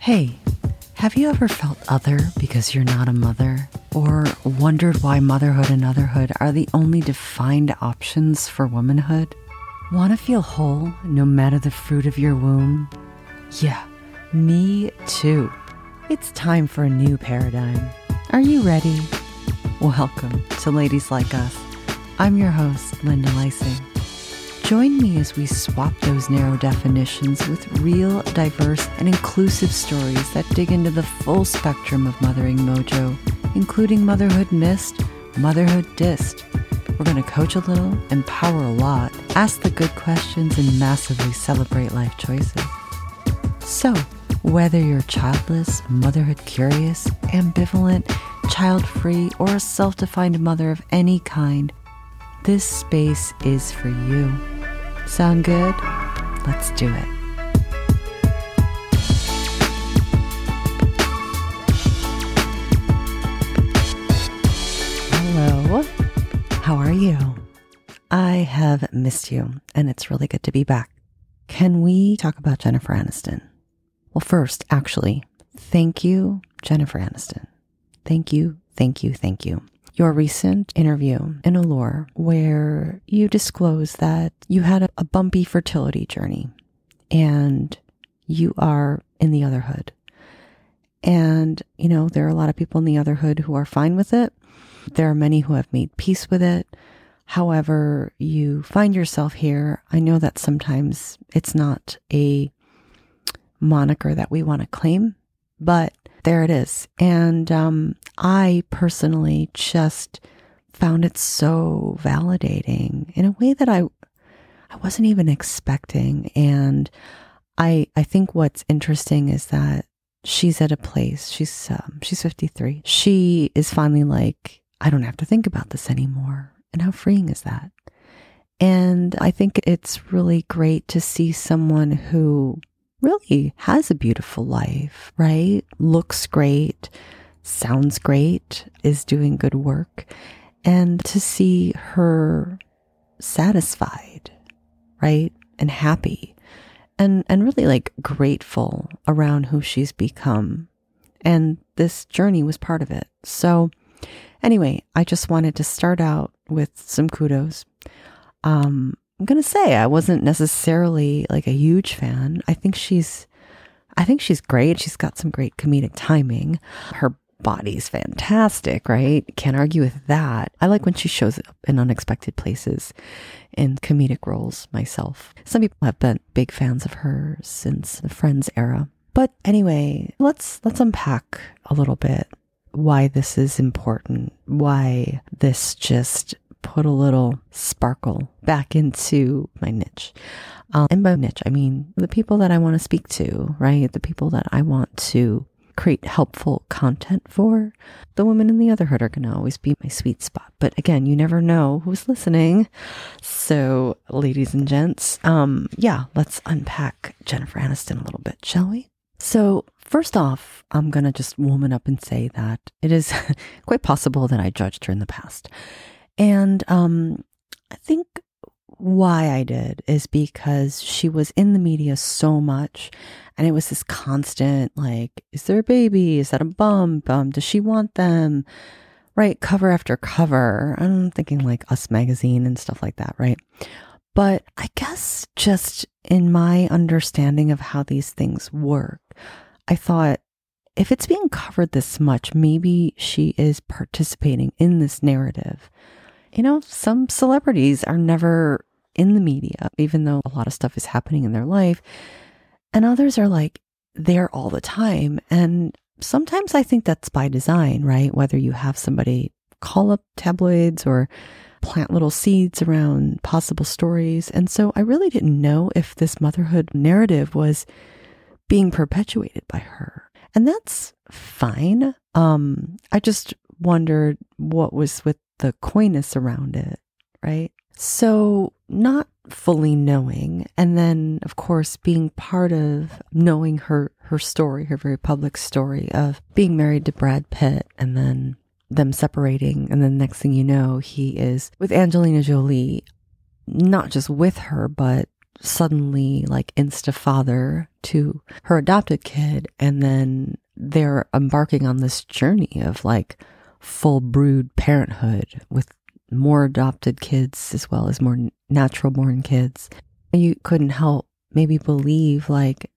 Hey, have you ever felt other because you're not a mother? Or wondered why motherhood and otherhood are the only defined options for womanhood? Want to feel whole no matter the fruit of your womb? Yeah, me too. It's time for a new paradigm. Are you ready? Welcome to Ladies Like Us. I'm your host, Linda Lysing. Join me as we swap those narrow definitions with real, diverse, and inclusive stories that dig into the full spectrum of mothering mojo, including motherhood missed, motherhood dissed. We're going to coach a little, empower a lot, ask the good questions, and massively celebrate life choices. So, whether you're childless, motherhood curious, ambivalent, child free, or a self defined mother of any kind, this space is for you. Sound good? Let's do it. Hello. How are you? I have missed you, and it's really good to be back. Can we talk about Jennifer Aniston? Well, first, actually, thank you, Jennifer Aniston. Thank you, thank you, thank you your recent interview in Allure where you disclose that you had a, a bumpy fertility journey and you are in the otherhood. And, you know, there are a lot of people in the otherhood who are fine with it. There are many who have made peace with it. However, you find yourself here. I know that sometimes it's not a moniker that we want to claim, but there it is. And um, I personally just found it so validating in a way that I I wasn't even expecting. And I I think what's interesting is that she's at a place. She's um, she's 53. She is finally like, I don't have to think about this anymore. And how freeing is that? And I think it's really great to see someone who really has a beautiful life, right? Looks great, sounds great, is doing good work. And to see her satisfied, right? And happy and, and really like grateful around who she's become. And this journey was part of it. So anyway, I just wanted to start out with some kudos. Um, I'm going to say I wasn't necessarily like a huge fan. I think she's I think she's great. She's got some great comedic timing. Her body's fantastic, right? Can't argue with that. I like when she shows up in unexpected places in comedic roles myself. Some people have been big fans of her since the Friends era. But anyway, let's let's unpack a little bit why this is important, why this just put a little sparkle back into my niche. Um, and by niche, I mean the people that I want to speak to, right? The people that I want to create helpful content for. The women in the other otherhood are going to always be my sweet spot. But again, you never know who's listening. So, ladies and gents, um, yeah, let's unpack Jennifer Aniston a little bit, shall we? So, first off, I'm going to just woman up and say that it is quite possible that I judged her in the past. And um, I think why I did is because she was in the media so much and it was this constant like, is there a baby? Is that a bump? Um, does she want them? Right, cover after cover. I'm thinking like Us Magazine and stuff like that, right? But I guess just in my understanding of how these things work, I thought if it's being covered this much, maybe she is participating in this narrative you know, some celebrities are never in the media, even though a lot of stuff is happening in their life. And others are like there all the time. And sometimes I think that's by design, right? Whether you have somebody call up tabloids or plant little seeds around possible stories. And so I really didn't know if this motherhood narrative was being perpetuated by her. And that's fine. Um, I just wondered what was with the coyness around it, right? So, not fully knowing, and then, of course, being part of knowing her her story, her very public story of being married to Brad Pitt, and then them separating, and then next thing you know, he is with Angelina Jolie, not just with her, but suddenly like insta father to her adopted kid and then they're embarking on this journey of like full brood parenthood with more adopted kids as well as more natural born kids. You couldn't help maybe believe like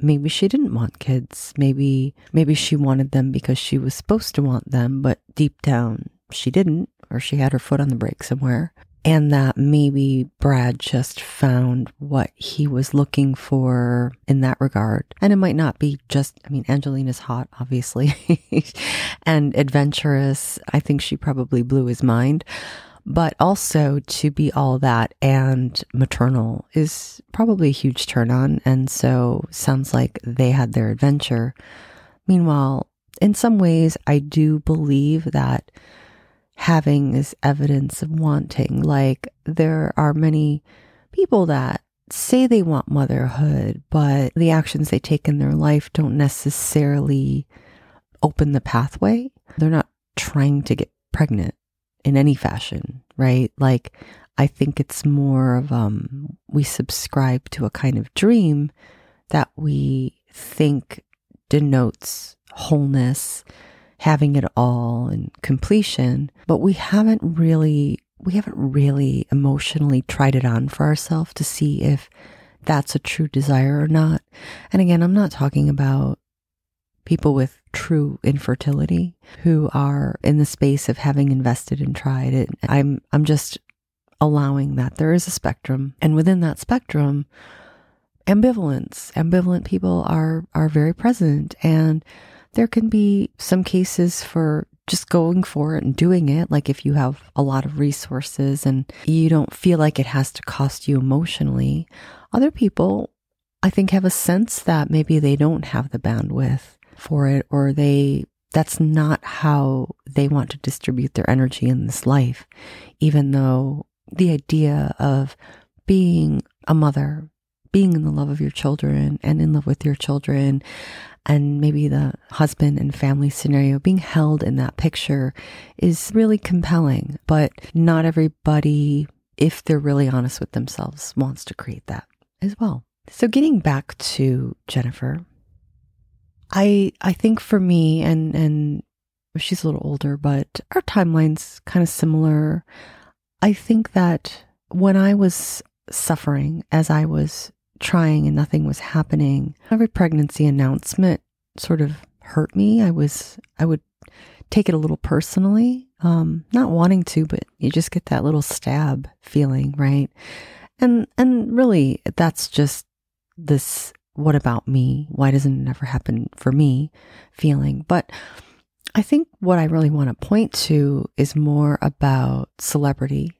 maybe she didn't want kids. Maybe maybe she wanted them because she was supposed to want them, but deep down she didn't or she had her foot on the brake somewhere and that maybe Brad just found what he was looking for in that regard. And it might not be just, I mean, Angelina's hot, obviously, and adventurous. I think she probably blew his mind. But also to be all that and maternal is probably a huge turn on. And so sounds like they had their adventure. Meanwhile, in some ways, I do believe that having is evidence of wanting. Like there are many people that say they want motherhood, but the actions they take in their life don't necessarily open the pathway. They're not trying to get pregnant in any fashion, right? Like I think it's more of um we subscribe to a kind of dream that we think denotes wholeness having it all and completion, but we haven't really we haven't really emotionally tried it on for ourselves to see if that's a true desire or not. And again, I'm not talking about people with true infertility who are in the space of having invested and tried it. I'm I'm just allowing that there is a spectrum and within that spectrum ambivalence ambivalent people are are very present and there can be some cases for just going for it and doing it. Like if you have a lot of resources and you don't feel like it has to cost you emotionally. Other people, I think, have a sense that maybe they don't have the bandwidth for it or they, that's not how they want to distribute their energy in this life. Even though the idea of being a mother, being in the love of your children and in love with your children and maybe the husband and family scenario being held in that picture is really compelling. But not everybody, if they're really honest with themselves, wants to create that as well. So getting back to Jennifer, I I think for me and and she's a little older, but our timeline's kind of similar. I think that when I was suffering as I was trying and nothing was happening. Every pregnancy announcement sort of hurt me. I was, I would take it a little personally, um, not wanting to, but you just get that little stab feeling, right? And, and really that's just this, what about me? Why doesn't it ever happen for me feeling? But I think what I really want to point to is more about celebrity.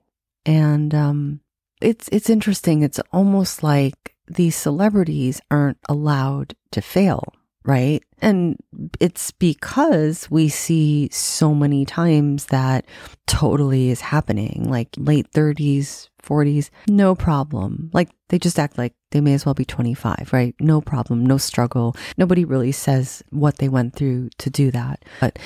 And, um, it's, it's interesting. It's almost like these celebrities aren't allowed to fail, right? And it's because we see so many times that totally is happening, like late 30s, 40s, no problem. Like they just act like they may as well be 25, right? No problem, no struggle. Nobody really says what they went through to do that. But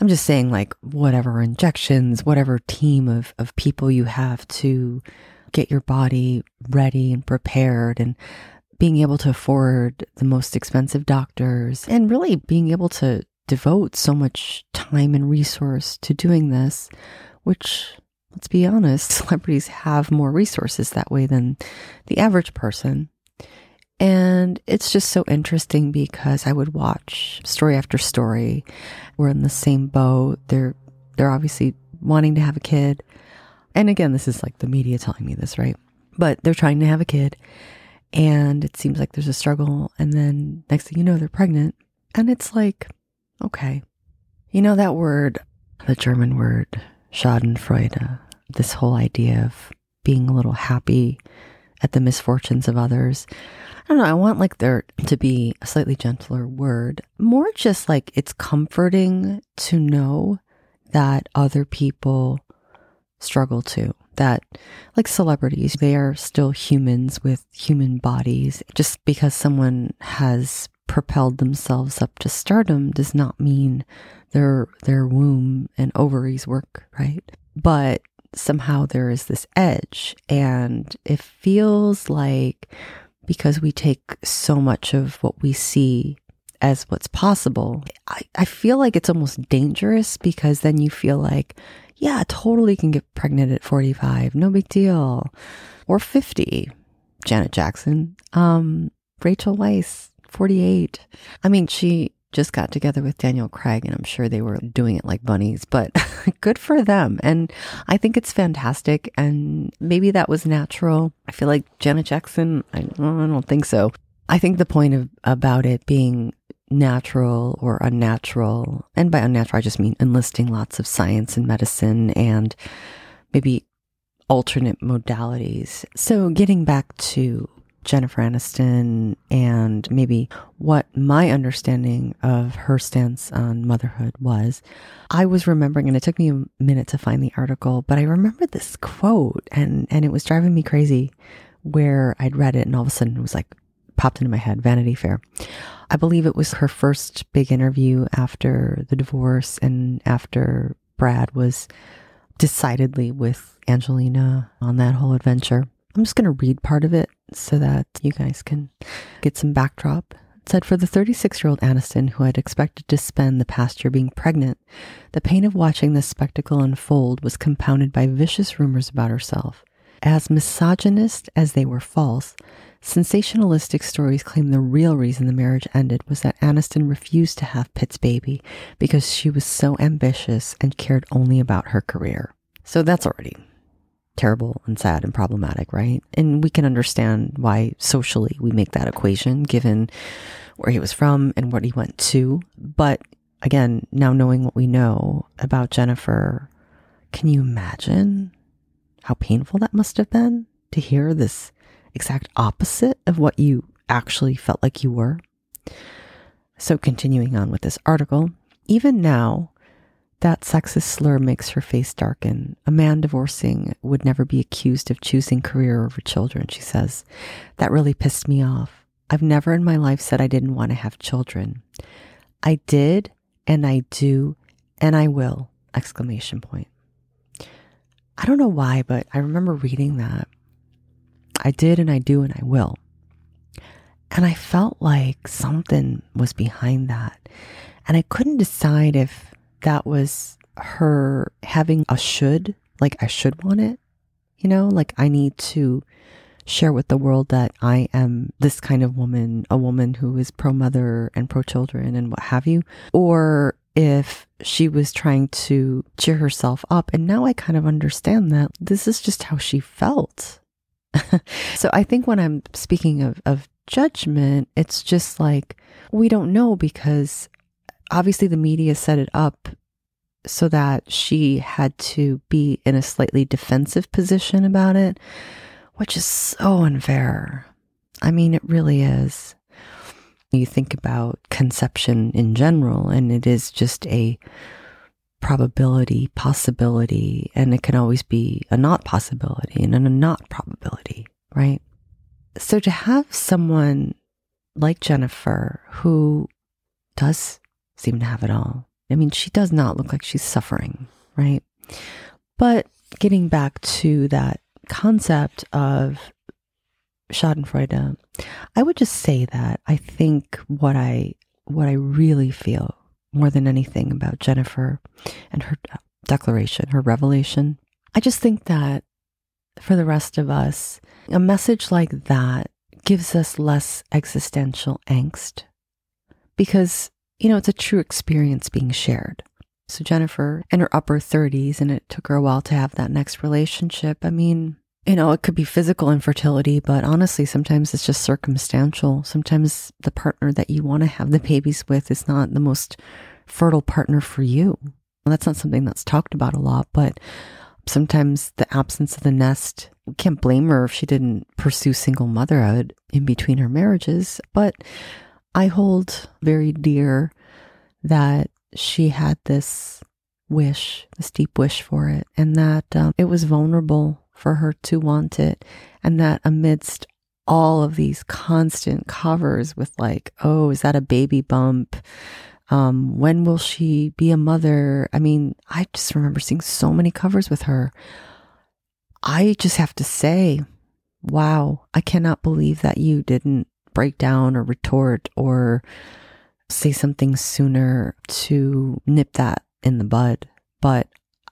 I'm just saying, like, whatever injections, whatever team of, of people you have to get your body ready and prepared and being able to afford the most expensive doctors and really being able to devote so much time and resource to doing this, which let's be honest, celebrities have more resources that way than the average person. And it's just so interesting because I would watch story after story. We're in the same boat. They're they're obviously wanting to have a kid. And again, this is like the media telling me this, right? But they're trying to have a kid and it seems like there's a struggle. And then next thing you know, they're pregnant. And it's like, okay. You know, that word, the German word, Schadenfreude, this whole idea of being a little happy at the misfortunes of others. I don't know. I want like there to be a slightly gentler word, more just like it's comforting to know that other people struggle too. That, like celebrities, they are still humans with human bodies. Just because someone has propelled themselves up to stardom does not mean their their womb and ovaries work right. But somehow there is this edge. And it feels like because we take so much of what we see as what's possible, I, I feel like it's almost dangerous because then you feel like, yeah, totally can get pregnant at 45. No big deal. Or 50. Janet Jackson. Um, Rachel Weisz, 48. I mean, she just got together with Daniel Craig, and I'm sure they were doing it like bunnies, but good for them. And I think it's fantastic. And maybe that was natural. I feel like Janet Jackson, I, I don't think so. I think the point of about it being natural or unnatural, and by unnatural, I just mean enlisting lots of science and medicine and maybe alternate modalities. So getting back to Jennifer Aniston and maybe what my understanding of her stance on motherhood was, I was remembering, and it took me a minute to find the article, but I remember this quote and, and it was driving me crazy where I'd read it and all of a sudden it was like popped into my head Vanity Fair. I believe it was her first big interview after the divorce and after Brad was decidedly with Angelina on that whole adventure. I'm just going to read part of it so that you guys can get some backdrop. It said for the 36 year old Aniston, who had expected to spend the past year being pregnant, the pain of watching this spectacle unfold was compounded by vicious rumors about herself. As misogynist as they were false, sensationalistic stories claim the real reason the marriage ended was that Aniston refused to have Pitt's baby because she was so ambitious and cared only about her career. So that's already terrible and sad and problematic, right? And we can understand why socially we make that equation given where he was from and what he went to. But again, now knowing what we know about Jennifer, can you imagine how painful that must have been to hear this exact opposite of what you actually felt like you were? So, continuing on with this article, even now, that sexist slur makes her face darken. A man divorcing would never be accused of choosing career over children, she says. That really pissed me off. I've never in my life said I didn't want to have children. I did, and I do, and I will! Exclamation point. I don't know why, but I remember reading that. I did, and I do, and I will. And I felt like something was behind that. And I couldn't decide if that was her having a should, like I should want it, you know, like I need to share with the world that I am this kind of woman, a woman who is pro mother and pro children and what have you, or if she was trying to cheer herself up. And now I kind of understand that this is just how she felt. so I think when I'm speaking of, of judgment, it's just like we don't know because obviously the media set it up so that she had to be in a slightly defensive position about it, which is so unfair. I mean, it really is. You think about conception in general, and it is just a probability, possibility, and it can always be a not possibility and a not probability, right? So to have someone like Jennifer who does seem to have it all. I mean, she does not look like she's suffering, right? But getting back to that concept of Schadenfreude, I would just say that I think what I what I really feel more than anything about Jennifer and her uh, declaration, her revelation, I just think that for the rest of us, a message like that gives us less existential angst because you know, it's a true experience being shared. So Jennifer in her upper 30s, and it took her a while to have that next relationship. I mean, you know, it could be physical infertility, but honestly, sometimes it's just circumstantial. Sometimes the partner that you want to have the babies with is not the most fertile partner for you. Well, that's not something that's talked about a lot, but sometimes the absence of the nest, we can't blame her if she didn't pursue single motherhood in between her marriages, but I hold very dear that she had this wish, this deep wish for it, and that um, it was vulnerable for her to want it, and that amidst all of these constant covers with like, oh, is that a baby bump? Um, when will she be a mother? I mean, I just remember seeing so many covers with her I just have to say, wow, I cannot believe that you didn't break down or retort or say something sooner to nip that in the bud. But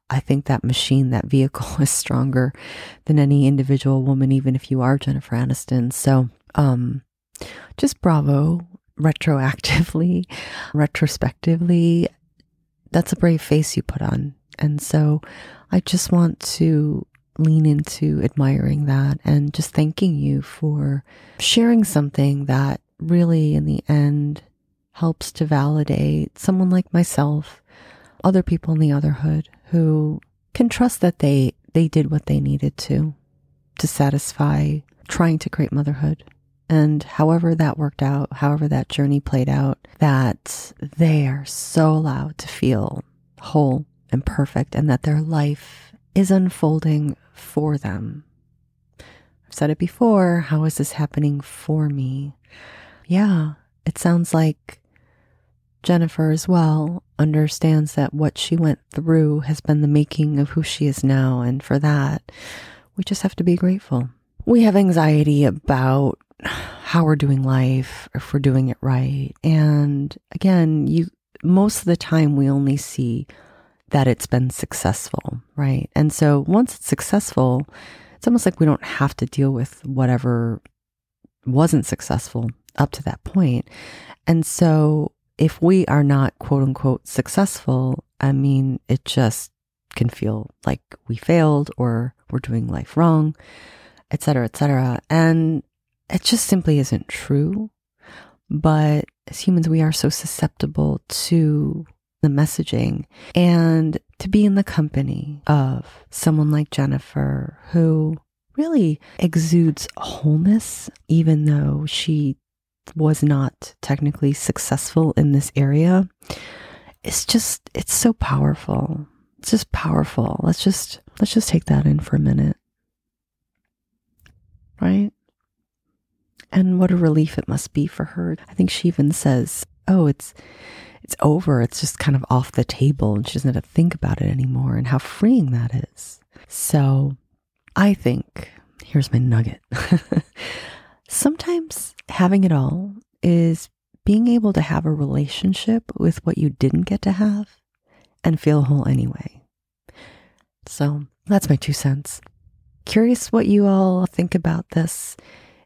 I think that machine, that vehicle is stronger than any individual woman, even if you are Jennifer Aniston. So, um, just bravo retroactively, retrospectively. That's a brave face you put on. And so I just want to lean into admiring that and just thanking you for sharing something that really, in the end, helps to validate someone like myself, other people in the otherhood who can trust that they, they did what they needed to, to satisfy trying to create motherhood. And however that worked out, however that journey played out, that they are so allowed to feel whole and perfect and that their life is unfolding for them. I've said it before. How is this happening for me? Yeah, it sounds like Jennifer as well understands that what she went through has been the making of who she is now. And for that, we just have to be grateful. We have anxiety about how we're doing life, if we're doing it right. And again, you, most of the time we only see that it's been successful, right? And so once it's successful, it's almost like we don't have to deal with whatever wasn't successful up to that point. And so if we are not quote unquote successful, I mean, it just can feel like we failed or we're doing life wrong, et cetera, et cetera. And it just simply isn't true. But as humans, we are so susceptible to the messaging and to be in the company of someone like Jennifer who really exudes wholeness, even though she was not technically successful in this area. It's just, it's so powerful. It's just powerful. Let's just, let's just take that in for a minute. Right? And what a relief it must be for her. I think she even says, Oh, it's, it's over. It's just kind of off the table and she doesn't have to think about it anymore and how freeing that is. So I think here's my nugget. Sometimes having it all is being able to have a relationship with what you didn't get to have and feel whole anyway. So that's my two cents. Curious what you all think about this.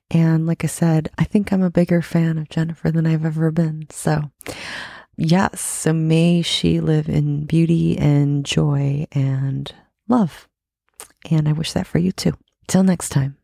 And like I said, I think I'm a bigger fan of Jennifer than I've ever been. So yes, so may she live in beauty and joy and love. And I wish that for you too. Till next time.